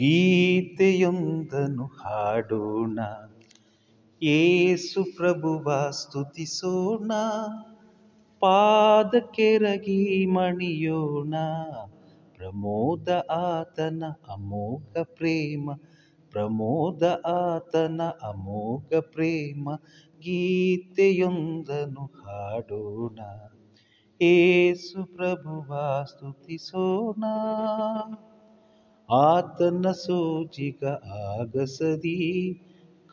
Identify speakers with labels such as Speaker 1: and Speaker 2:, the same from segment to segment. Speaker 1: ಗೀತೆಯೊಂದನು ಹಾಡೋಣ ಏಸು ಪ್ರಭುವ ಸ್ತುತಿಸೋಣ ಪಾದಕೆರಗಿ ಮಣಿಯೋಣ ಪ್ರಮೋದ ಆತನ ಅಮೋಘ ಪ್ರೇಮ ಪ್ರಮೋದ ಆತನ ಅಮೋಘ ಪ್ರೇಮ ಗೀತೆಯೊಂದನು ಹಾಡೋಣ ಏಸು ಪ್ರಭುವ ಸ್ತುತಿಸೋಣ ಆತನ ಸೂಚಿಕ ಆಗಸದಿ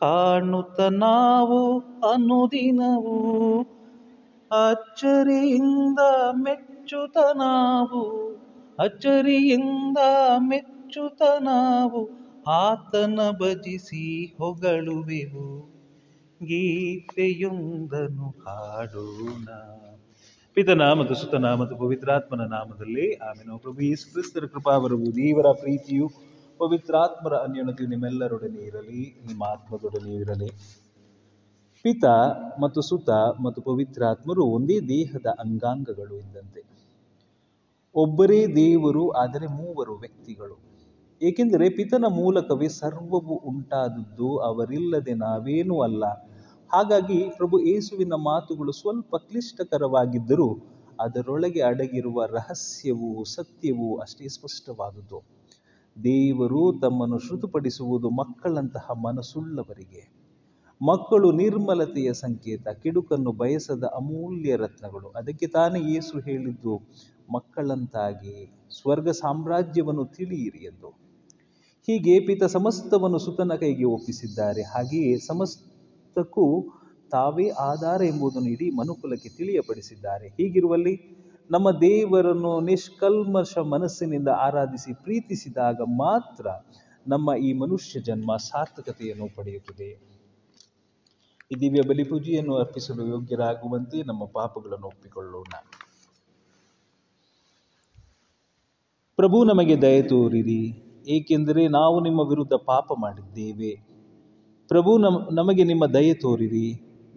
Speaker 1: ಕಾಣುತ್ತ ನಾವು ಅನುದಿನವು ಅಚ್ಚರಿಯಿಂದ ಮೆಚ್ಚುತ ನಾವು ಅಚ್ಚರಿಯಿಂದ ಮೆಚ್ಚುತ ನಾವು ಆತನ ಭಜಿಸಿ ಹೊಗಳುವೆವು ಗೀತೆಯೊಂದನು ಹಾಡೋಣ
Speaker 2: ಪಿತನ ಮತ್ತು ಸುತನ ಮತ್ತು ಪವಿತ್ರಾತ್ಮನ ನಾಮದಲ್ಲಿ ಆಮೇಲೆ ಪ್ರಭು ಯೇಸು ಕ್ರಿಸ್ತರ ಬರುವುದು ದೇವರ ಪ್ರೀತಿಯು ಪವಿತ್ರಾತ್ಮರ ಅನ್ಯೋನತೆಯು ನಿಮ್ಮೆಲ್ಲರೊಡನೆ ಇರಲಿ ನಿಮ್ಮ ಆತ್ಮದೊಡನೆ ಇರಲಿ ಪಿತ ಮತ್ತು ಸುತ ಮತ್ತು ಪವಿತ್ರಾತ್ಮರು ಒಂದೇ ದೇಹದ ಅಂಗಾಂಗಗಳು ಇದ್ದಂತೆ ಒಬ್ಬರೇ ದೇವರು ಆದರೆ ಮೂವರು ವ್ಯಕ್ತಿಗಳು ಏಕೆಂದರೆ ಪಿತನ ಮೂಲಕವೇ ಸರ್ವವು ಉಂಟಾದದ್ದು ಅವರಿಲ್ಲದೆ ನಾವೇನೂ ಅಲ್ಲ ಹಾಗಾಗಿ ಪ್ರಭು ಏಸುವಿನ ಮಾತುಗಳು ಸ್ವಲ್ಪ ಕ್ಲಿಷ್ಟಕರವಾಗಿದ್ದರೂ ಅದರೊಳಗೆ ಅಡಗಿರುವ ರಹಸ್ಯವು ಸತ್ಯವೂ ಅಷ್ಟೇ ಸ್ಪಷ್ಟವಾದುದು ದೇವರು ತಮ್ಮನ್ನು ಶ್ರುತುಪಡಿಸುವುದು ಮಕ್ಕಳಂತಹ ಮನಸ್ಸುಳ್ಳವರಿಗೆ ಮಕ್ಕಳು ನಿರ್ಮಲತೆಯ ಸಂಕೇತ ಕಿಡುಕನ್ನು ಬಯಸದ ಅಮೂಲ್ಯ ರತ್ನಗಳು ಅದಕ್ಕೆ ತಾನೇ ಯೇಸು ಹೇಳಿದ್ದು ಮಕ್ಕಳಂತಾಗಿ ಸ್ವರ್ಗ ಸಾಮ್ರಾಜ್ಯವನ್ನು ತಿಳಿಯಿರಿ ಎಂದು ಹೀಗೆ ಪಿತ ಸಮಸ್ತವನ್ನು ಸುತನ ಕೈಗೆ ಒಪ್ಪಿಸಿದ್ದಾರೆ ಹಾಗೆಯೇ ಸಮಸ್ತ ಪ್ರಸ್ತುತಕ್ಕೂ ತಾವೇ ಆಧಾರ ಎಂಬುದನ್ನು ಇಡೀ ಮನುಕುಲಕ್ಕೆ ತಿಳಿಯಪಡಿಸಿದ್ದಾರೆ ಹೀಗಿರುವಲ್ಲಿ ನಮ್ಮ ದೇವರನ್ನು ನಿಷ್ಕಲ್ಮಶ ಮನಸ್ಸಿನಿಂದ ಆರಾಧಿಸಿ ಪ್ರೀತಿಸಿದಾಗ ಮಾತ್ರ ನಮ್ಮ ಈ ಮನುಷ್ಯ ಜನ್ಮ ಸಾರ್ಥಕತೆಯನ್ನು ಪಡೆಯುತ್ತದೆ ಈ ದಿವ್ಯ ಬಲಿಪೂಜೆಯನ್ನು ಅರ್ಪಿಸಲು ಯೋಗ್ಯರಾಗುವಂತೆ ನಮ್ಮ ಪಾಪಗಳನ್ನು ಒಪ್ಪಿಕೊಳ್ಳೋಣ ಪ್ರಭು ನಮಗೆ ದಯ ತೋರಿರಿ ಏಕೆಂದರೆ ನಾವು ನಿಮ್ಮ ವಿರುದ್ಧ ಪಾಪ ಮಾಡಿದ್ದೇವೆ ಪ್ರಭು ನಮ್ ನಮಗೆ ನಿಮ್ಮ ದಯೆ ತೋರಿರಿ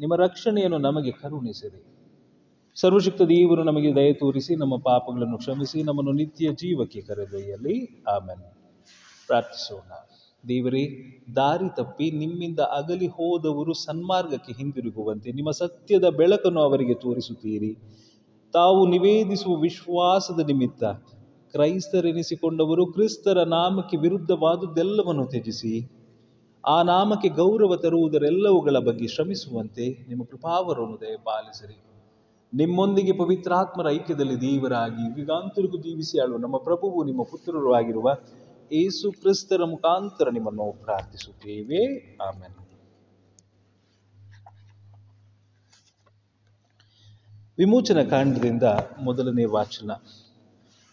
Speaker 2: ನಿಮ್ಮ ರಕ್ಷಣೆಯನ್ನು ನಮಗೆ ಕರುಣಿಸಿರಿ ಸರ್ವಶಕ್ತ ದೇವರು ನಮಗೆ ದಯೆ ತೋರಿಸಿ ನಮ್ಮ ಪಾಪಗಳನ್ನು ಕ್ಷಮಿಸಿ ನಮ್ಮನ್ನು ನಿತ್ಯ ಜೀವಕ್ಕೆ ಕರೆದೊಯ್ಯಲಿ ಆಮೇಲೆ ಪ್ರಾರ್ಥಿಸೋಣ ದೇವರೇ ದಾರಿ ತಪ್ಪಿ ನಿಮ್ಮಿಂದ ಅಗಲಿ ಹೋದವರು ಸನ್ಮಾರ್ಗಕ್ಕೆ ಹಿಂದಿರುಗುವಂತೆ ನಿಮ್ಮ ಸತ್ಯದ ಬೆಳಕನ್ನು ಅವರಿಗೆ ತೋರಿಸುತ್ತೀರಿ ತಾವು ನಿವೇದಿಸುವ ವಿಶ್ವಾಸದ ನಿಮಿತ್ತ ಕ್ರೈಸ್ತರೆನಿಸಿಕೊಂಡವರು ಕ್ರಿಸ್ತರ ನಾಮಕ್ಕೆ ವಿರುದ್ಧವಾದುದೆಲ್ಲವನ್ನು ತ್ಯಜಿಸಿ ಆ ನಾಮಕ್ಕೆ ಗೌರವ ತರುವುದರೆಲ್ಲವುಗಳ ಬಗ್ಗೆ ಶ್ರಮಿಸುವಂತೆ ನಿಮ್ಮ ಕೃಪಾವರೋದಯ ಪಾಲಿಸಿರಿ ನಿಮ್ಮೊಂದಿಗೆ ಪವಿತ್ರಾತ್ಮರ ಐಕ್ಯದಲ್ಲಿ ದೇವರಾಗಿ ಯುಗಾಂತರಿಗೂ ಜೀವಿಸಿ ಆಳುವ ನಮ್ಮ ಪ್ರಭುವು ನಿಮ್ಮ ಪುತ್ರರು ಆಗಿರುವ ಏಸು ಕ್ರಿಸ್ತರ ಮುಖಾಂತರ ನಿಮ್ಮನ್ನು ಪ್ರಾರ್ಥಿಸುತ್ತೇವೆ ಆಮೇಲೆ ವಿಮೋಚನ ಕಾಂಡದಿಂದ ಮೊದಲನೇ ವಾಚನ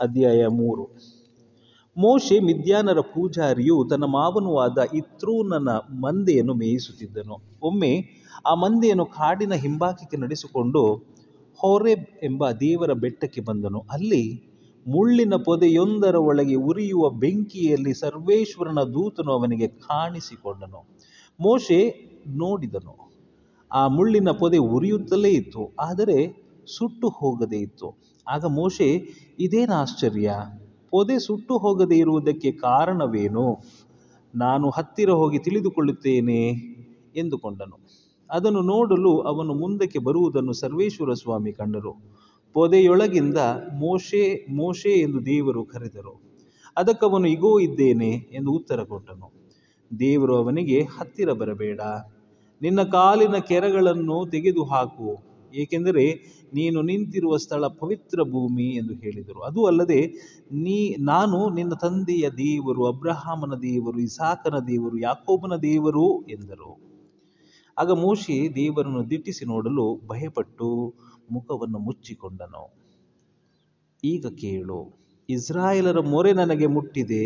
Speaker 2: ಅಧ್ಯಾಯ ಮೂರು ಮೋಶೆ ಮಿದ್ಯಾನರ ಪೂಜಾರಿಯು ತನ್ನ ಮಾವನೂ ಇತ್ರೂನನ ಮಂದೆಯನ್ನು ಮೇಯಿಸುತ್ತಿದ್ದನು ಒಮ್ಮೆ ಆ ಮಂದೆಯನ್ನು ಕಾಡಿನ ಹಿಂಬಾಕಿಗೆ ನಡೆಸಿಕೊಂಡು ಹೊರೆಬ್ ಎಂಬ ದೇವರ ಬೆಟ್ಟಕ್ಕೆ ಬಂದನು ಅಲ್ಲಿ ಮುಳ್ಳಿನ ಪೊದೆಯೊಂದರ ಒಳಗೆ ಉರಿಯುವ ಬೆಂಕಿಯಲ್ಲಿ ಸರ್ವೇಶ್ವರನ ದೂತನು ಅವನಿಗೆ ಕಾಣಿಸಿಕೊಂಡನು ಮೋಶೆ ನೋಡಿದನು ಆ ಮುಳ್ಳಿನ ಪೊದೆ ಉರಿಯುತ್ತಲೇ ಇತ್ತು ಆದರೆ ಸುಟ್ಟು ಹೋಗದೇ ಇತ್ತು ಆಗ ಮೋಶೆ ಇದೇನು ಆಶ್ಚರ್ಯ ಪೊದೆ ಸುಟ್ಟು ಹೋಗದೇ ಇರುವುದಕ್ಕೆ ಕಾರಣವೇನು ನಾನು ಹತ್ತಿರ ಹೋಗಿ ತಿಳಿದುಕೊಳ್ಳುತ್ತೇನೆ ಎಂದುಕೊಂಡನು ಅದನ್ನು ನೋಡಲು ಅವನು ಮುಂದಕ್ಕೆ ಬರುವುದನ್ನು ಸರ್ವೇಶ್ವರ ಸ್ವಾಮಿ ಕಂಡರು ಪೊದೆಯೊಳಗಿಂದ ಮೋಶೆ ಮೋಶೆ ಎಂದು ದೇವರು ಕರೆದರು ಅದಕ್ಕವನು ಇಗೋ ಇದ್ದೇನೆ ಎಂದು ಉತ್ತರ ಕೊಟ್ಟನು ದೇವರು ಅವನಿಗೆ ಹತ್ತಿರ ಬರಬೇಡ ನಿನ್ನ ಕಾಲಿನ ಕೆರಗಳನ್ನು ತೆಗೆದು ಹಾಕು ಏಕೆಂದರೆ ನೀನು ನಿಂತಿರುವ ಸ್ಥಳ ಪವಿತ್ರ ಭೂಮಿ ಎಂದು ಹೇಳಿದರು ಅದು ಅಲ್ಲದೆ ನೀ ನಾನು ನಿನ್ನ ತಂದೆಯ ದೇವರು ಅಬ್ರಹಾಮನ ದೇವರು ಇಸಾಕನ ದೇವರು ಯಾಕೋಬನ ದೇವರು ಎಂದರು ಆಗ ಮೋಶಿ ದೇವರನ್ನು ದಿಟ್ಟಿಸಿ ನೋಡಲು ಭಯಪಟ್ಟು ಮುಖವನ್ನು ಮುಚ್ಚಿಕೊಂಡನು ಈಗ ಕೇಳು ಇಸ್ರಾಯೇಲರ ಮೊರೆ ನನಗೆ ಮುಟ್ಟಿದೆ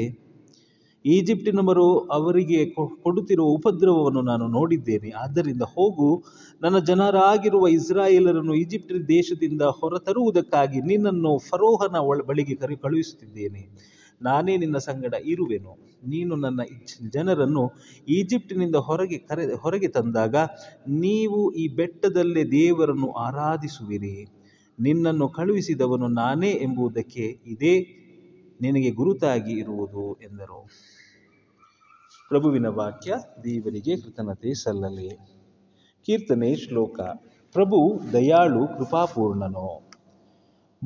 Speaker 2: ಈಜಿಪ್ಟಿನವರು ಅವರಿಗೆ ಕೊಡುತ್ತಿರುವ ಉಪದ್ರವವನ್ನು ನಾನು ನೋಡಿದ್ದೇನೆ ಆದ್ದರಿಂದ ಹೋಗು ನನ್ನ ಜನರಾಗಿರುವ ಇಸ್ರಾಯೇಲರನ್ನು ಈಜಿಪ್ಟಿನ ದೇಶದಿಂದ ಹೊರತರುವುದಕ್ಕಾಗಿ ನಿನ್ನನ್ನು ಫರೋಹನ ಬಳಿಗೆ ಕರೆ ಕಳುಹಿಸುತ್ತಿದ್ದೇನೆ ನಾನೇ ನಿನ್ನ ಸಂಗಡ ಇರುವೆನು ನೀನು ನನ್ನ ಜನರನ್ನು ಈಜಿಪ್ಟಿನಿಂದ ಹೊರಗೆ ಕರೆ ಹೊರಗೆ ತಂದಾಗ ನೀವು ಈ ಬೆಟ್ಟದಲ್ಲೇ ದೇವರನ್ನು ಆರಾಧಿಸುವಿರಿ ನಿನ್ನನ್ನು ಕಳುಹಿಸಿದವನು ನಾನೇ ಎಂಬುದಕ್ಕೆ ಇದೇ ನಿನಗೆ ಗುರುತಾಗಿ ಇರುವುದು ಎಂದರು ಪ್ರಭುವಿನ ವಾಕ್ಯ ದೇವರಿಗೆ ಕೃತಜ್ಞತೆ ಸಲ್ಲಲಿ ಕೀರ್ತನೆ ಶ್ಲೋಕ ಪ್ರಭು ದಯಾಳು ಕೃಪಾಪೂರ್ಣನು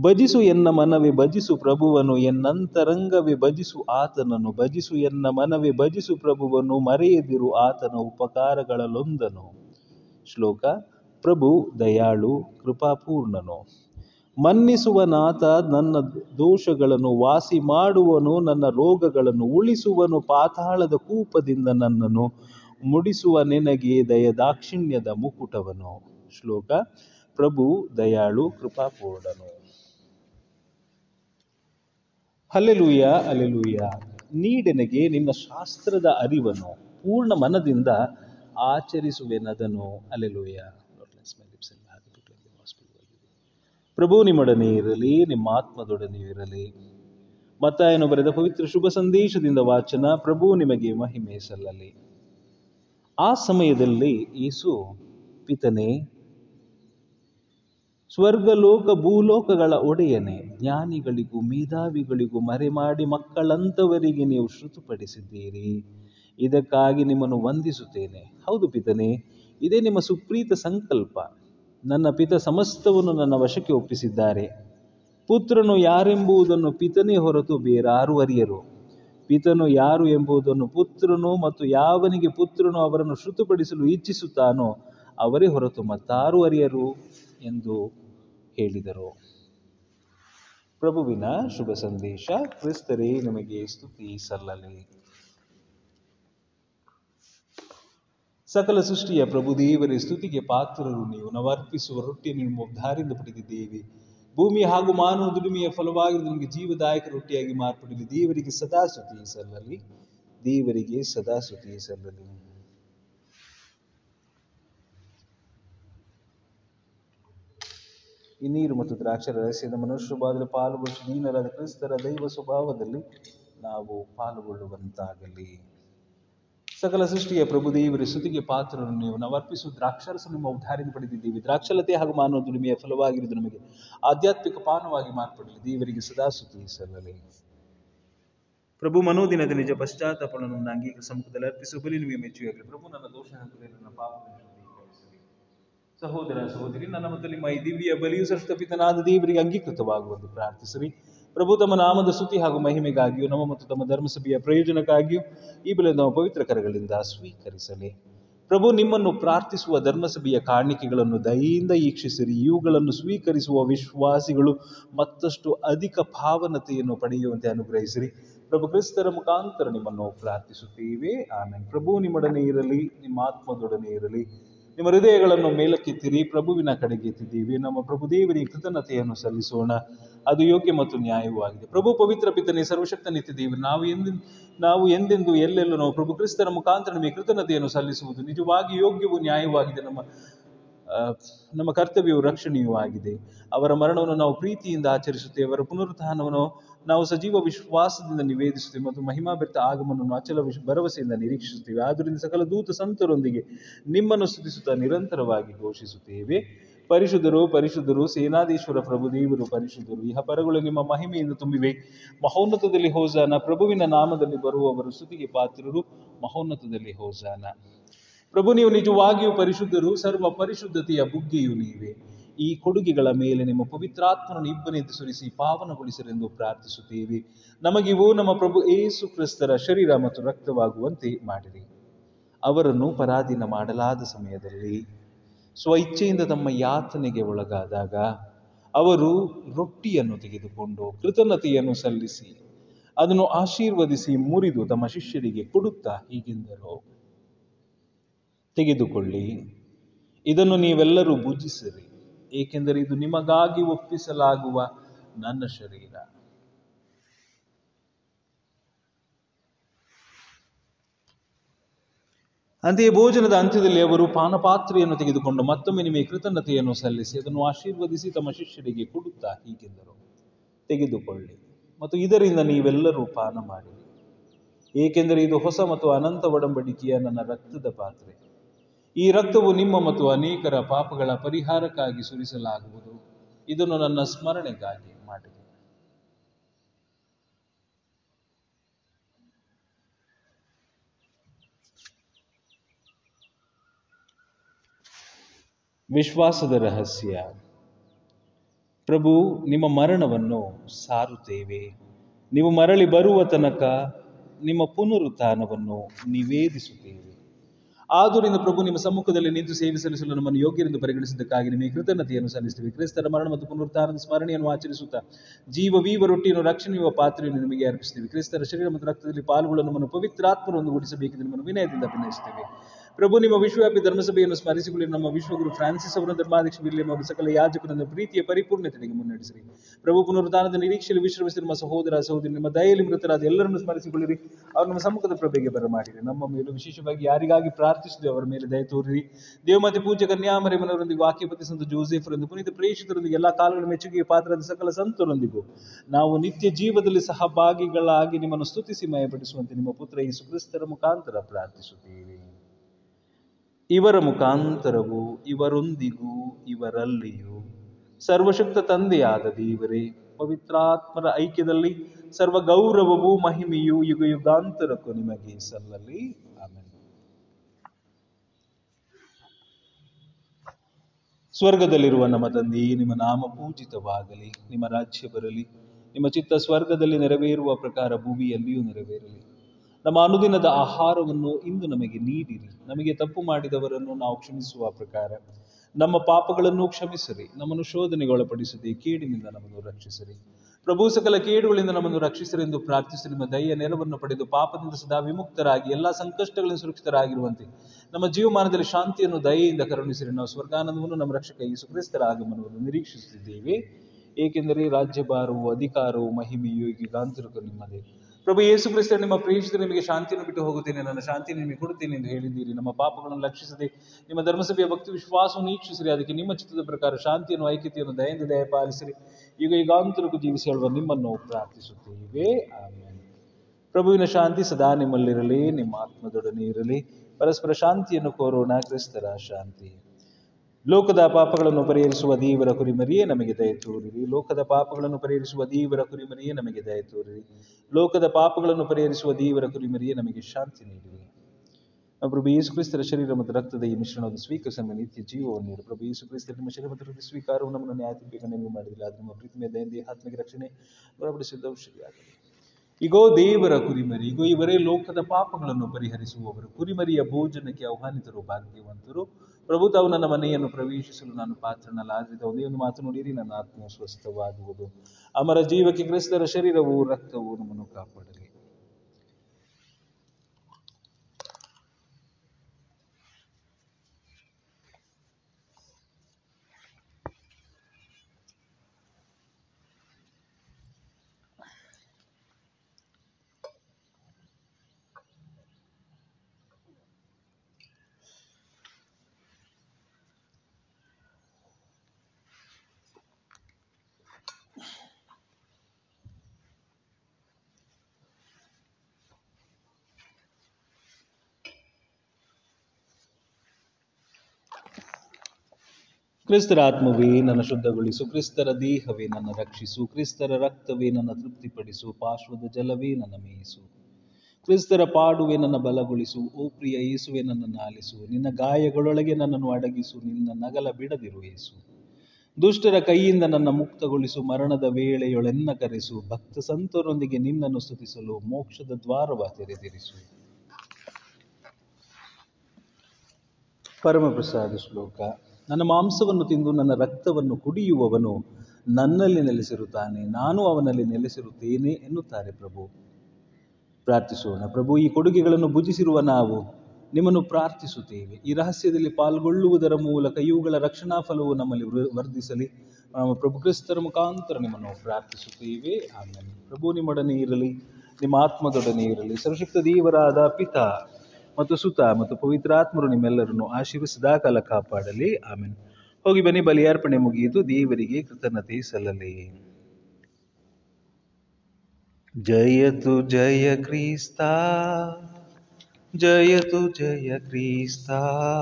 Speaker 2: ಭಜಿಸು ಎನ್ನ ಮನವಿ ಭಜಿಸು ಪ್ರಭುವನು ಎನ್ನಂತರಂಗವೇ ಭಜಿಸು ಆತನನು ಭಜಿಸು ಎನ್ನ ಮನವಿ ಭಜಿಸು ಪ್ರಭುವನು ಮರೆಯದಿರು ಆತನ ಉಪಕಾರಗಳಲ್ಲೊಂದನು ಶ್ಲೋಕ ಪ್ರಭು ದಯಾಳು ಕೃಪಾಪೂರ್ಣನು ಮನ್ನಿಸುವನಾತ ನನ್ನ ದೋಷಗಳನ್ನು ವಾಸಿ ಮಾಡುವನು ನನ್ನ ರೋಗಗಳನ್ನು ಉಳಿಸುವನು ಪಾತಾಳದ ಕೂಪದಿಂದ ನನ್ನನ್ನು ಮುಡಿಸುವ ನಿನಗೆ ದಯದಾಕ್ಷಿಣ್ಯದ ಮುಕುಟವನು ಶ್ಲೋಕ ಪ್ರಭು ದಯಾಳು ಕೃಪಾಪೂರ್ಣನು ಅಲೆಲುಯ್ಯ ಅಲೆಲುಯ್ಯ ನೀಡೆನಗೆ ನಿನ್ನ ಶಾಸ್ತ್ರದ ಅರಿವನು ಪೂರ್ಣ ಮನದಿಂದ ಆಚರಿಸುವೆನದನು ಅಲೆಲುಯ್ಯ ಪ್ರಭು ನಿಮ್ಮೊಡನೆ ಇರಲಿ ನಿಮ್ಮ ಆತ್ಮದೊಡನೆ ಇರಲಿ ಮತ್ತಾಯನು ಬರೆದ ಪವಿತ್ರ ಶುಭ ಸಂದೇಶದಿಂದ ವಾಚನ ಪ್ರಭು ನಿಮಗೆ ಮಹಿಮೆ ಸಲ್ಲಲಿ ಆ ಸಮಯದಲ್ಲಿ ಯೇಸು ಪಿತನೇ ಸ್ವರ್ಗಲೋಕ ಭೂಲೋಕಗಳ ಒಡೆಯನೆ ಜ್ಞಾನಿಗಳಿಗೂ ಮೇಧಾವಿಗಳಿಗೂ ಮಾಡಿ ಮಕ್ಕಳಂತವರಿಗೆ ನೀವು ಶ್ರುತುಪಡಿಸಿದ್ದೀರಿ ಇದಕ್ಕಾಗಿ ನಿಮ್ಮನ್ನು ವಂದಿಸುತ್ತೇನೆ ಹೌದು ಪಿತನೆ ಇದೇ ನಿಮ್ಮ ಸುಪ್ರೀತ ಸಂಕಲ್ಪ ನನ್ನ ಪಿತ ಸಮಸ್ತವನ್ನು ನನ್ನ ವಶಕ್ಕೆ ಒಪ್ಪಿಸಿದ್ದಾರೆ ಪುತ್ರನು ಯಾರೆಂಬುದನ್ನು ಪಿತನೇ ಹೊರತು ಬೇರಾರು ಅರಿಯರು ಪಿತನು ಯಾರು ಎಂಬುದನ್ನು ಪುತ್ರನು ಮತ್ತು ಯಾವನಿಗೆ ಪುತ್ರನು ಅವರನ್ನು ಶ್ರುತುಪಡಿಸಲು ಇಚ್ಛಿಸುತ್ತಾನೋ ಅವರೇ ಹೊರತು ಮತ್ತಾರು ಅರಿಯರು ಎಂದು ಹೇಳಿದರು ಪ್ರಭುವಿನ ಶುಭ ಸಂದೇಶ ಕ್ರಿಸ್ತರೇ ನಿಮಗೆ ಸ್ತುತಿ ಸಲ್ಲಲಿ ಸಕಲ ಸೃಷ್ಟಿಯ ಪ್ರಭು ದೇವರೇ ಸ್ತುತಿಗೆ ಪಾತ್ರರು ನೀವು ನವರ್ಪಿಸುವ ರೊಟ್ಟಿಯನ್ನು ನಿಮ್ಮ ಉದ್ಧಾರಿಂದ ಪಡೆದಿದ್ದೇವೆ ಭೂಮಿ ಹಾಗೂ ಮಾನವ ದುಡಿಮೆಯ ಫಲವಾಗಿ ನಮಗೆ ಜೀವದಾಯಕ ರೊಟ್ಟಿಯಾಗಿ ಮಾರ್ಪಡಲಿ ದೇವರಿಗೆ ಸದಾ ಸ್ತುತಿ ಸಲ್ಲಲಿ ದೇವರಿಗೆ ಸದಾ ಸ್ತುತಿ ಸಲ್ಲಲಿ ಈ ನೀರು ಮತ್ತು ದ್ರಾಕ್ಷರ ರಹಸ್ಯದ ಮನುಷ್ಯಭಾದಲ್ಲಿ ಪಾಲ್ಗೊಳ್ಳಿ ದೀನರಾದ ಕ್ರಿಸ್ತರ ದೈವ ಸ್ವಭಾವದಲ್ಲಿ ನಾವು ಪಾಲ್ಗೊಳ್ಳುವಂತಾಗಲಿ ಸಕಲ ಸೃಷ್ಟಿಯ ಸುತಿಗೆ ಪಾತ್ರರನ್ನು ನೀವು ನಾವು ಅರ್ಪಿಸು ದ್ರಾಕ್ಷರಸ ನಿಮ್ಮ ಉದ್ಧಾರಿಂದ ಪಡೆದಿದ್ದೀವಿ ದ್ರಾಕ್ಷಲತೆ ಹಾಗೂ ಮಾನವ ದುಡಿಮೆಯ ಫಲವಾಗಿರುವುದು ನಮಗೆ ಆಧ್ಯಾತ್ಮಿಕ ಪಾನವಾಗಿ ಮಾರ್ಪಡಲಿ ದೇವರಿಗೆ ಸದಾ ಸುತಿ ಸಲ್ಲಲಿ ಪ್ರಭು ಮನೋದಿನದ ನಿಜ ಪಶ್ಚಾತ್ತಾಪವನ್ನು ಅಂಗೀಕ ಸಮ್ಮುಖದಲ್ಲಿ ಅರ್ಪಿಸುವ ಬಲಿ ನಿಮಗೆ ಮೆಚ್ಚುವಾಗಲಿ ಪ್ರಭು ನನ್ನ ದೋಷ ನನ್ನ ಪಾಪ ಸಹೋದರ ಸಹೋದರಿ ನನ್ನ ಮತ್ತು ಮೈ ದಿವ್ಯ ಬಲಿಯು ಸೃಷ್ಟಪಿತನಾದ ದೇವರಿಗೆ ಅಂಗೀಕೃತವಾಗುವಂತೆ ಪ್ರಾರ್ಥಿಸಲಿ ಪ್ರಭು ತಮ್ಮ ನಾಮದ ಸ್ತುತಿ ಹಾಗೂ ಮಹಿಮೆಗಾಗಿಯೂ ನಮ್ಮ ಮತ್ತು ತಮ್ಮ ಧರ್ಮಸಭೆಯ ಪ್ರಯೋಜನಕ್ಕಾಗಿಯೂ ಈ ಬೆಲೆ ನಾವು ಪವಿತ್ರ ಕರಗಳಿಂದ ಸ್ವೀಕರಿಸಲಿ ಪ್ರಭು ನಿಮ್ಮನ್ನು ಪ್ರಾರ್ಥಿಸುವ ಧರ್ಮಸಭೆಯ ಕಾಣಿಕೆಗಳನ್ನು ದಯೆಯಿಂದ ಈಕ್ಷಿಸಿರಿ ಇವುಗಳನ್ನು ಸ್ವೀಕರಿಸುವ ವಿಶ್ವಾಸಿಗಳು ಮತ್ತಷ್ಟು ಅಧಿಕ ಭಾವನತೆಯನ್ನು ಪಡೆಯುವಂತೆ ಅನುಗ್ರಹಿಸಿರಿ ಪ್ರಭು ಕ್ರಿಸ್ತರ ಮುಖಾಂತರ ನಿಮ್ಮನ್ನು ಪ್ರಾರ್ಥಿಸುತ್ತೇವೆ ಆಮೇಲೆ ಪ್ರಭು ನಿಮ್ಮೊಡನೆ ಇರಲಿ ನಿಮ್ಮ ಆತ್ಮದೊಡನೆ ಇರಲಿ ನಿಮ್ಮ ಹೃದಯಗಳನ್ನು ಮೇಲಕ್ಕೆತ್ತಿರಿ ಪ್ರಭುವಿನ ಕಡೆಗೆತ್ತಿದ್ದೀವಿ ನಮ್ಮ ಪ್ರಭುದೇವರಿಗೆ ದೇವರಿಗೆ ಕೃತಜ್ಞತೆಯನ್ನು ಸಲ್ಲಿಸೋಣ ಅದು ಯೋಗ್ಯ ಮತ್ತು ನ್ಯಾಯವೂ ಆಗಿದೆ ಪ್ರಭು ಪವಿತ್ರ ಪಿತನೆ ಸರ್ವಶಕ್ತ ನಿಂತಿದ್ದೀವಿ ನಾವು ಎಂದ ನಾವು ಎಂದೆಂದು ಎಲ್ಲೆಲ್ಲೂ ನಾವು ಪ್ರಭು ಕ್ರಿಸ್ತನ ಮುಖಾಂತರ ನಿಮಗೆ ಕೃತಜ್ಞತೆಯನ್ನು ಸಲ್ಲಿಸುವುದು ನಿಜವಾಗಿ ಯೋಗ್ಯವು ನ್ಯಾಯವಾಗಿದೆ ನಮ್ಮ ನಮ್ಮ ಕರ್ತವ್ಯವು ರಕ್ಷಣೆಯೂ ಆಗಿದೆ ಅವರ ಮರಣವನ್ನು ನಾವು ಪ್ರೀತಿಯಿಂದ ಆಚರಿಸುತ್ತೇವೆ ಅವರ ಪುನರುತ್ಥಾನವನ್ನು ನಾವು ಸಜೀವ ವಿಶ್ವಾಸದಿಂದ ನಿವೇದಿಸುತ್ತೇವೆ ಮತ್ತು ಮಹಿಮಾಭರಿತ ಆಗಮನವನ್ನು ಅಚಲ ವಿಶ್ ಭರವಸೆಯಿಂದ ನಿರೀಕ್ಷಿಸುತ್ತೇವೆ ಆದ್ದರಿಂದ ಸಕಲ ದೂತ ಸಂತರೊಂದಿಗೆ ನಿಮ್ಮನ್ನು ಸ್ತುತಿಸುತ್ತಾ ನಿರಂತರವಾಗಿ ಘೋಷಿಸುತ್ತೇವೆ ಪರಿಶುದ್ಧರು ಪರಿಶುದ್ಧರು ಸೇನಾದೀಶ್ವರ ಪ್ರಭು ದೇವರು ಪರಿಶುದ್ಧರು ಇಹ ಪರಗಳು ನಿಮ್ಮ ಮಹಿಮೆಯಿಂದ ತುಂಬಿವೆ ಮಹೋನ್ನತದಲ್ಲಿ ಹೋಜಾನ ಪ್ರಭುವಿನ ನಾಮದಲ್ಲಿ ಬರುವವರು ಸ್ತುತಿಗೆ ಪಾತ್ರರು ಮಹೋನ್ನತದಲ್ಲಿ ಹೋಜಾನ ಪ್ರಭು ನೀವು ನಿಜವಾಗಿಯೂ ಪರಿಶುದ್ಧರು ಸರ್ವ ಪರಿಶುದ್ಧತೆಯ ಬುಗ್ಗೆಯು ನೀವೇ ಈ ಕೊಡುಗೆಗಳ ಮೇಲೆ ನಿಮ್ಮ ಪವಿತ್ರಾತ್ಮನನ್ನು ಇಬ್ಬನಿಂದ ಸುರಿಸಿ ಪಾವನಗೊಳಿಸಲೆಂದು ಪ್ರಾರ್ಥಿಸುತ್ತೇವೆ ನಮಗಿವು ನಮ್ಮ ಪ್ರಭು ಏಸು ಕ್ರಿಸ್ತರ ಶರೀರ ಮತ್ತು ರಕ್ತವಾಗುವಂತೆ ಮಾಡಿರಿ ಅವರನ್ನು ಪರಾಧೀನ ಮಾಡಲಾದ ಸಮಯದಲ್ಲಿ ಸ್ವಇಚ್ಛೆಯಿಂದ ತಮ್ಮ ಯಾತನೆಗೆ ಒಳಗಾದಾಗ ಅವರು ರೊಟ್ಟಿಯನ್ನು ತೆಗೆದುಕೊಂಡು ಕೃತಜ್ಞತೆಯನ್ನು ಸಲ್ಲಿಸಿ ಅದನ್ನು ಆಶೀರ್ವದಿಸಿ ಮುರಿದು ತಮ್ಮ ಶಿಷ್ಯರಿಗೆ ಕೊಡುತ್ತಾ ಹೀಗೆಂದರು ತೆಗೆದುಕೊಳ್ಳಿ ಇದನ್ನು ನೀವೆಲ್ಲರೂ ಭುಜಿಸಿರಿ ಏಕೆಂದರೆ ಇದು ನಿಮಗಾಗಿ ಒಪ್ಪಿಸಲಾಗುವ ನನ್ನ ಶರೀರ ಅಂತೆಯೇ ಭೋಜನದ ಅಂತ್ಯದಲ್ಲಿ ಅವರು ಪಾನಪಾತ್ರೆಯನ್ನು ತೆಗೆದುಕೊಂಡು ಮತ್ತೊಮ್ಮೆ ನಿಮಗೆ ಕೃತಜ್ಞತೆಯನ್ನು ಸಲ್ಲಿಸಿ ಅದನ್ನು ಆಶೀರ್ವದಿಸಿ ತಮ್ಮ ಶಿಷ್ಯರಿಗೆ ಕೊಡುತ್ತಾ ಹೀಗೆಂದರು ತೆಗೆದುಕೊಳ್ಳಿ ಮತ್ತು ಇದರಿಂದ ನೀವೆಲ್ಲರೂ ಪಾನ ಮಾಡಿ ಏಕೆಂದರೆ ಇದು ಹೊಸ ಮತ್ತು ಅನಂತ ಒಡಂಬಡಿಕೆಯ ನನ್ನ ರಕ್ತದ ಪಾತ್ರೆ ಈ ರಕ್ತವು ನಿಮ್ಮ ಮತ್ತು ಅನೇಕರ ಪಾಪಗಳ ಪರಿಹಾರಕ್ಕಾಗಿ ಸುರಿಸಲಾಗುವುದು ಇದನ್ನು ನನ್ನ ಸ್ಮರಣೆಗಾಗಿ ಮಾಡಿದೆ ವಿಶ್ವಾಸದ ರಹಸ್ಯ ಪ್ರಭು ನಿಮ್ಮ ಮರಣವನ್ನು ಸಾರುತ್ತೇವೆ ನೀವು ಮರಳಿ ಬರುವ ತನಕ ನಿಮ್ಮ ಪುನರುತ್ಥಾನವನ್ನು ನಿವೇದಿಸುತ್ತೇವೆ ಆದುರಿಂದ ಪ್ರಭು ನಿಮ್ಮ ಸಮ್ಮುಖದಲ್ಲಿ ನಿಂತು ಸೇವೆ ಸಲ್ಲಿಸಲು ನಮ್ಮನ್ನು ಯೋಗ್ಯರೆಂದು ಪರಿಗಣಿಸಿದ್ದಕ್ಕಾಗಿ ನಿಮಗೆ ಕೃತಜ್ಞತೆಯನ್ನು ಸಲ್ಲಿಸುತ್ತೇವೆ ಕ್ರಿಸ್ತರ ಮರಣ ಮತ್ತು ಪುನರುತ್ಥಾನದ ಸ್ಮರಣೆಯನ್ನು ಆಚರಿಸುತ್ತಾ ಜೀವ ವೀವ ರೊಟ್ಟಿಯನ್ನು ರಕ್ಷಣೆಯುವ ಪಾತ್ರೆಯನ್ನು ನಿಮಗೆ ಅರ್ಪಿಸುತ್ತೇವೆ ಕ್ರಿಸ್ತರ ಶರೀರ ಮತ್ತು ರಕ್ತದಲ್ಲಿ ಪಾಲ್ಗೊಳ್ಳಲು ನಮ್ಮನ್ನು ಪವಿತ್ರಾತ್ಮರನ್ನು ಒಡಿಸಬೇಕೆಂದು ನಿಮ್ಮನ್ನು ವಿನಯದಿಂದ ಅಭಿನಯಿಸುತ್ತೇವೆ ಪ್ರಭು ನಿಮ್ಮ ವಿಶ್ವವ್ಯಾಪಿ ಧರ್ಮಸಭೆಯನ್ನು ಸ್ಮರಿಸಿಕೊಳ್ಳಿ ನಮ್ಮ ವಿಶ್ವಗುರು ಫ್ರಾನ್ಸಿಸ್ ಅವರ ಧರ್ಮಾಧ್ಯಕ್ಷದಲ್ಲಿ ಅವರು ಸಕಲ ಯಾಜಕರನ್ನ ಪ್ರೀತಿಯ ಪರಿಪೂರ್ಣತೆಗೆ ಮುನ್ನಡೆಸಿರಿ ಪ್ರಭು ಪುನರುದಾನದ ನಿರೀಕ್ಷೆಯಲ್ಲಿ ನಿಮ್ಮ ಸಹೋದರ ಸಹೋದರಿ ನಿಮ್ಮ ದಯೆಯಲ್ಲಿ ಮೃತರಾದ ಎಲ್ಲರನ್ನು ಸ್ಮರಿಸಿಕೊಳ್ಳಿರಿ ಅವರು ನಮ್ಮ ಸಮ್ಮುಖದ ಪ್ರಭೆಗೆ ಬರಮಾಡಿರಿ ನಮ್ಮ ಮೇಲೆ ವಿಶೇಷವಾಗಿ ಯಾರಿಗಾಗಿ ಪ್ರಾರ್ಥಿಸಿದೆ ಅವರ ಮೇಲೆ ದಯ ತೋರಿರಿ ದೇವಮತಿ ಪೂಜೆ ಮನರೊಂದಿಗೆ ವಾಕ್ಯಪತಿ ಸಂತ ಜೋಸೆಫರೊಂದಿಗೆ ಪುನೀತ ಪ್ರೇಷಿತರೊಂದಿಗೆ ಎಲ್ಲಾ ಕಾಲಗಳ ಮೆಚ್ಚುಗೆಯ ಪಾತ್ರದ ಸಕಲ ಸಂತರೊಂದಿಗೂ ನಾವು ನಿತ್ಯ ಜೀವದಲ್ಲಿ ಸಹ ಭಾಗಿಗಳಾಗಿ ನಿಮ್ಮನ್ನು ಸ್ತುತಿಸಿ ಮಯಪಡಿಸುವಂತೆ ನಿಮ್ಮ ಪುತ್ರ ಈ ಕ್ರಿಸ್ತರ ಮುಖಾಂತರ ಪ್ರಾರ್ಥಿಸುತ್ತೇವೆ ಇವರ ಮುಖಾಂತರವೂ ಇವರೊಂದಿಗೂ ಇವರಲ್ಲಿಯೂ ಸರ್ವಶಕ್ತ ತಂದೆಯಾದ ದೇವರೇ ಪವಿತ್ರಾತ್ಮರ ಐಕ್ಯದಲ್ಲಿ ಸರ್ವ ಗೌರವವೂ ಮಹಿಮೆಯೂ ಯುಗ ಯುಗಾಂತರಕ್ಕೂ ನಿಮಗೆ ಸಲ್ಲಲಿ ಆಮೇಲೆ ಸ್ವರ್ಗದಲ್ಲಿರುವ ನಮ್ಮ ತಂದೆಯೇ ನಿಮ್ಮ ನಾಮ ಪೂಜಿತವಾಗಲಿ ನಿಮ್ಮ ರಾಜ್ಯ ಬರಲಿ ನಿಮ್ಮ ಚಿತ್ತ ಸ್ವರ್ಗದಲ್ಲಿ ನೆರವೇರುವ ಪ್ರಕಾರ ಭೂಮಿಯಲ್ಲಿಯೂ ನೆರವೇರಲಿ ನಮ್ಮ ಅನುದಿನದ ಆಹಾರವನ್ನು ಇಂದು ನಮಗೆ ನೀಡಿರಿ ನಮಗೆ ತಪ್ಪು ಮಾಡಿದವರನ್ನು ನಾವು ಕ್ಷಮಿಸುವ ಪ್ರಕಾರ ನಮ್ಮ ಪಾಪಗಳನ್ನು ಕ್ಷಮಿಸಿರಿ ನಮ್ಮನ್ನು ಶೋಧನೆಗೆ ಕೇಡಿನಿಂದ ನಮ್ಮನ್ನು ರಕ್ಷಿಸಿರಿ ಪ್ರಭು ಸಕಲ ಕೇಡುಗಳಿಂದ ನಮ್ಮನ್ನು ರಕ್ಷಿಸಿರಿ ಎಂದು ಪ್ರಾರ್ಥಿಸಿ ನಿಮ್ಮ ದಯ್ಯ ನೆರವನ್ನು ಪಡೆದು ಪಾಪದಿಂದ ಸದಾ ವಿಮುಕ್ತರಾಗಿ ಎಲ್ಲಾ ಸಂಕಷ್ಟಗಳಿಂದ ಸುರಕ್ಷಿತರಾಗಿರುವಂತೆ ನಮ್ಮ ಜೀವಮಾನದಲ್ಲಿ ಶಾಂತಿಯನ್ನು ದಯೆಯಿಂದ ಕರುಣಿಸಿರಿ ನಾವು ಸ್ವರ್ಗಾನಂದವನ್ನು ನಮ್ಮ ರಕ್ಷಕ ಯೇಸು ಆಗಮನವನ್ನು ನಿರೀಕ್ಷಿಸುತ್ತಿದ್ದೇವೆ ಏಕೆಂದರೆ ರಾಜ್ಯಭಾರವು ಅಧಿಕಾರವು ಮಹಿಮೆಯು ಈಗಾಂತರಿಕ ನಿಮ್ಮದೇ ಪ್ರಭು ಯೇಸು ಕ್ರಿಸ್ತ ನಿಮ್ಮ ಪ್ರೇಷಿತ ನಿಮಗೆ ಶಾಂತಿಯನ್ನು ಬಿಟ್ಟು ಹೋಗುತ್ತೇನೆ ನನ್ನ ಶಾಂತಿಯನ್ನು ನಿಮಗೆ ಕೊಡುತ್ತೇನೆ ಎಂದು ಹೇಳಿದ್ದೀರಿ ನಮ್ಮ ಪಾಪಗಳನ್ನು ಲಕ್ಷಿಸದೆ ನಿಮ್ಮ ಧರ್ಮಸಭೆಯ ಭಕ್ತಿ ವಿಶ್ವಾಸವನ್ನು ಈಕ್ಷಿಸಿರಿ ಅದಕ್ಕೆ ನಿಮ್ಮ ಚಿತ್ರದ ಪ್ರಕಾರ ಶಾಂತಿಯನ್ನು ಐಕ್ಯತೆಯನ್ನು ದಯೆಯಿಂದ ದಯ ಪಾಲಿಸಿರಿ ಈಗ ಈಗಾಂತರಕ್ಕೂ ಜೀವಿಸಿ ಹೇಳುವ ನಿಮ್ಮನ್ನು ಪ್ರಾರ್ಥಿಸುತ್ತೇವೆ ಆಮೇಲೆ ಪ್ರಭುವಿನ ಶಾಂತಿ ಸದಾ ನಿಮ್ಮಲ್ಲಿರಲಿ ನಿಮ್ಮ ಆತ್ಮದೊಡನೆ ಇರಲಿ ಪರಸ್ಪರ ಶಾಂತಿಯನ್ನು ಕೋರೋಣ ಕ್ರಿಸ್ತರ ಶಾಂತಿ ಲೋಕದ ಪಾಪಗಳನ್ನು ಪರಿಹರಿಸುವ ದೇವರ ಕುರಿಮರಿಯೇ ನಮಗೆ ದಯ ತೋರಿರಿ ಲೋಕದ ಪಾಪಗಳನ್ನು ಪರಿಹರಿಸುವ ದೇವರ ಕುರಿಮರಿಯೇ ನಮಗೆ ದಯ ತೋರಿರಿ ಲೋಕದ ಪಾಪಗಳನ್ನು ಪರಿಹರಿಸುವ ದೇವರ ಕುರಿಮರಿಯೇ ನಮಗೆ ಶಾಂತಿ ನೀಡಿರಿ ಪ್ರಭು ಯೇಸು ಕ್ರಿಸ್ತರ ಶರೀರ ಮತ್ತು ರಕ್ತದ ಈ ಮಿಶ್ರಣವನ್ನು ಸ್ವೀಕರಿಸಿದ ನಿತ್ಯ ಜೀವವನ್ನು ನೀಡಿ ಪ್ರಭು ಯೇಸು ಕ್ರಿಸ್ತರ ನಿಮ್ಮ ಶರೀರ ಮತ್ತು ಸ್ವೀಕಾರವು ನಮ್ಮನ್ನು ನ್ಯಾಯ ನೆನಪು ಮಾಡಿದಿಲ್ಲ ನಮ್ಮ ಪ್ರೀತಿಮೆ ದಯ ಆತ್ಮಿಕ ರಕ್ಷಣೆ ಔಷಧಿ ಔಷಧಿಯಾಗಿದೆ ಈಗೋ ದೇವರ ಕುರಿಮರಿ ಈಗೋ ಇವರೇ ಲೋಕದ ಪಾಪಗಳನ್ನು ಪರಿಹರಿಸುವವರು ಕುರಿಮರಿಯ ಭೋಜನಕ್ಕೆ ಆಹ್ವಾನಿತರು ಭಾಗ್ಯವಂತರು ಪ್ರಭು ತಾವು ನನ್ನ ಮನೆಯನ್ನು ಪ್ರವೇಶಿಸಲು ನಾನು ಪಾತ್ರನಲ್ಲ ಆದ್ರೆ ಒಂದೇ ಒಂದು ಮಾತು ನೋಡಿರಿ ನನ್ನ ಆತ್ಮ ಸ್ವಸ್ಥವಾಗುವುದು ಅಮರ ಜೀವಕ್ಕೆ ಕ್ರಿಸ್ತರ ಶರೀರವು ರಕ್ತವು ನಮ್ಮನ್ನು ಕಾಪಾಡಲಿ ಕ್ರಿಸ್ತರ ಆತ್ಮವೇ ನನ್ನ ಶುದ್ಧಗೊಳಿಸು ಕ್ರಿಸ್ತರ ದೇಹವೇ ನನ್ನ ರಕ್ಷಿಸು ಕ್ರಿಸ್ತರ ರಕ್ತವೇ ನನ್ನ ತೃಪ್ತಿಪಡಿಸು ಪಾರ್ಶ್ವದ ಜಲವೇ ನನ್ನ ಮೇಯಿಸು ಕ್ರಿಸ್ತರ ಪಾಡುವೆ ನನ್ನ ಬಲಗೊಳಿಸು ಓ ಪ್ರಿಯ ಏಸುವೆ ನನ್ನನ್ನು ಆಲಿಸು ನಿನ್ನ ಗಾಯಗಳೊಳಗೆ ನನ್ನನ್ನು ಅಡಗಿಸು ನಿನ್ನ ನಗಲ ಬಿಡದಿರು ಏಸು ದುಷ್ಟರ ಕೈಯಿಂದ ನನ್ನ ಮುಕ್ತಗೊಳಿಸು ಮರಣದ ವೇಳೆಯೊಳೆನ್ನ ಕರೆಸು ಭಕ್ತ ಸಂತರೊಂದಿಗೆ ನಿನ್ನನ್ನು ಸ್ತುತಿಸಲು ಮೋಕ್ಷದ ದ್ವಾರವ ತೆರೆದಿರಿಸು ಪರಮಪ್ರಸಾದ ಶ್ಲೋಕ ನನ್ನ ಮಾಂಸವನ್ನು ತಿಂದು ನನ್ನ ರಕ್ತವನ್ನು ಕುಡಿಯುವವನು ನನ್ನಲ್ಲಿ ನೆಲೆಸಿರುತ್ತಾನೆ ನಾನು ಅವನಲ್ಲಿ ನೆಲೆಸಿರುತ್ತೇನೆ ಎನ್ನುತ್ತಾರೆ ಪ್ರಭು ಪ್ರಾರ್ಥಿಸೋಣ ಪ್ರಭು ಈ ಕೊಡುಗೆಗಳನ್ನು ಭುಜಿಸಿರುವ ನಾವು ನಿಮ್ಮನ್ನು ಪ್ರಾರ್ಥಿಸುತ್ತೇವೆ ಈ ರಹಸ್ಯದಲ್ಲಿ ಪಾಲ್ಗೊಳ್ಳುವುದರ ಮೂಲಕ ಇವುಗಳ ರಕ್ಷಣಾ ಫಲವು ನಮ್ಮಲ್ಲಿ ವರ್ಧಿಸಲಿ ನಮ್ಮ ಪ್ರಭು ಕ್ರಿಸ್ತರ ಮುಖಾಂತರ ನಿಮ್ಮನ್ನು ಪ್ರಾರ್ಥಿಸುತ್ತೇವೆ ಆಮೇಲೆ ಪ್ರಭು ನಿಮ್ಮೊಡನೆ ಇರಲಿ ನಿಮ್ಮ ಆತ್ಮದೊಡನೆ ಇರಲಿ ಸರ್ವಶಕ್ತ ದೇವರಾದ ಪಿತಾ ಮತ್ತು ಸುತ ಮತ್ತು ಪವಿತ್ರ ಆತ್ಮರು ನಿಮ್ಮೆಲ್ಲರನ್ನು ಆಶೀರ್ವಿಸಿದ ಕಾಲ ಕಾಪಾಡಲಿ ಆಮೇಲೆ ಹೋಗಿ ಬನ್ನಿ ಬಲಿಯಾರ್ಪಣೆ ಮುಗಿಯಿತು ದೇವರಿಗೆ ಕೃತಜ್ಞತೆ ಸಲ್ಲಲಿ ಜಯತು ಜಯ ಕ್ರೀಸ್ತ ಜಯತು ಜಯ ಕ್ರೀಸ್ತ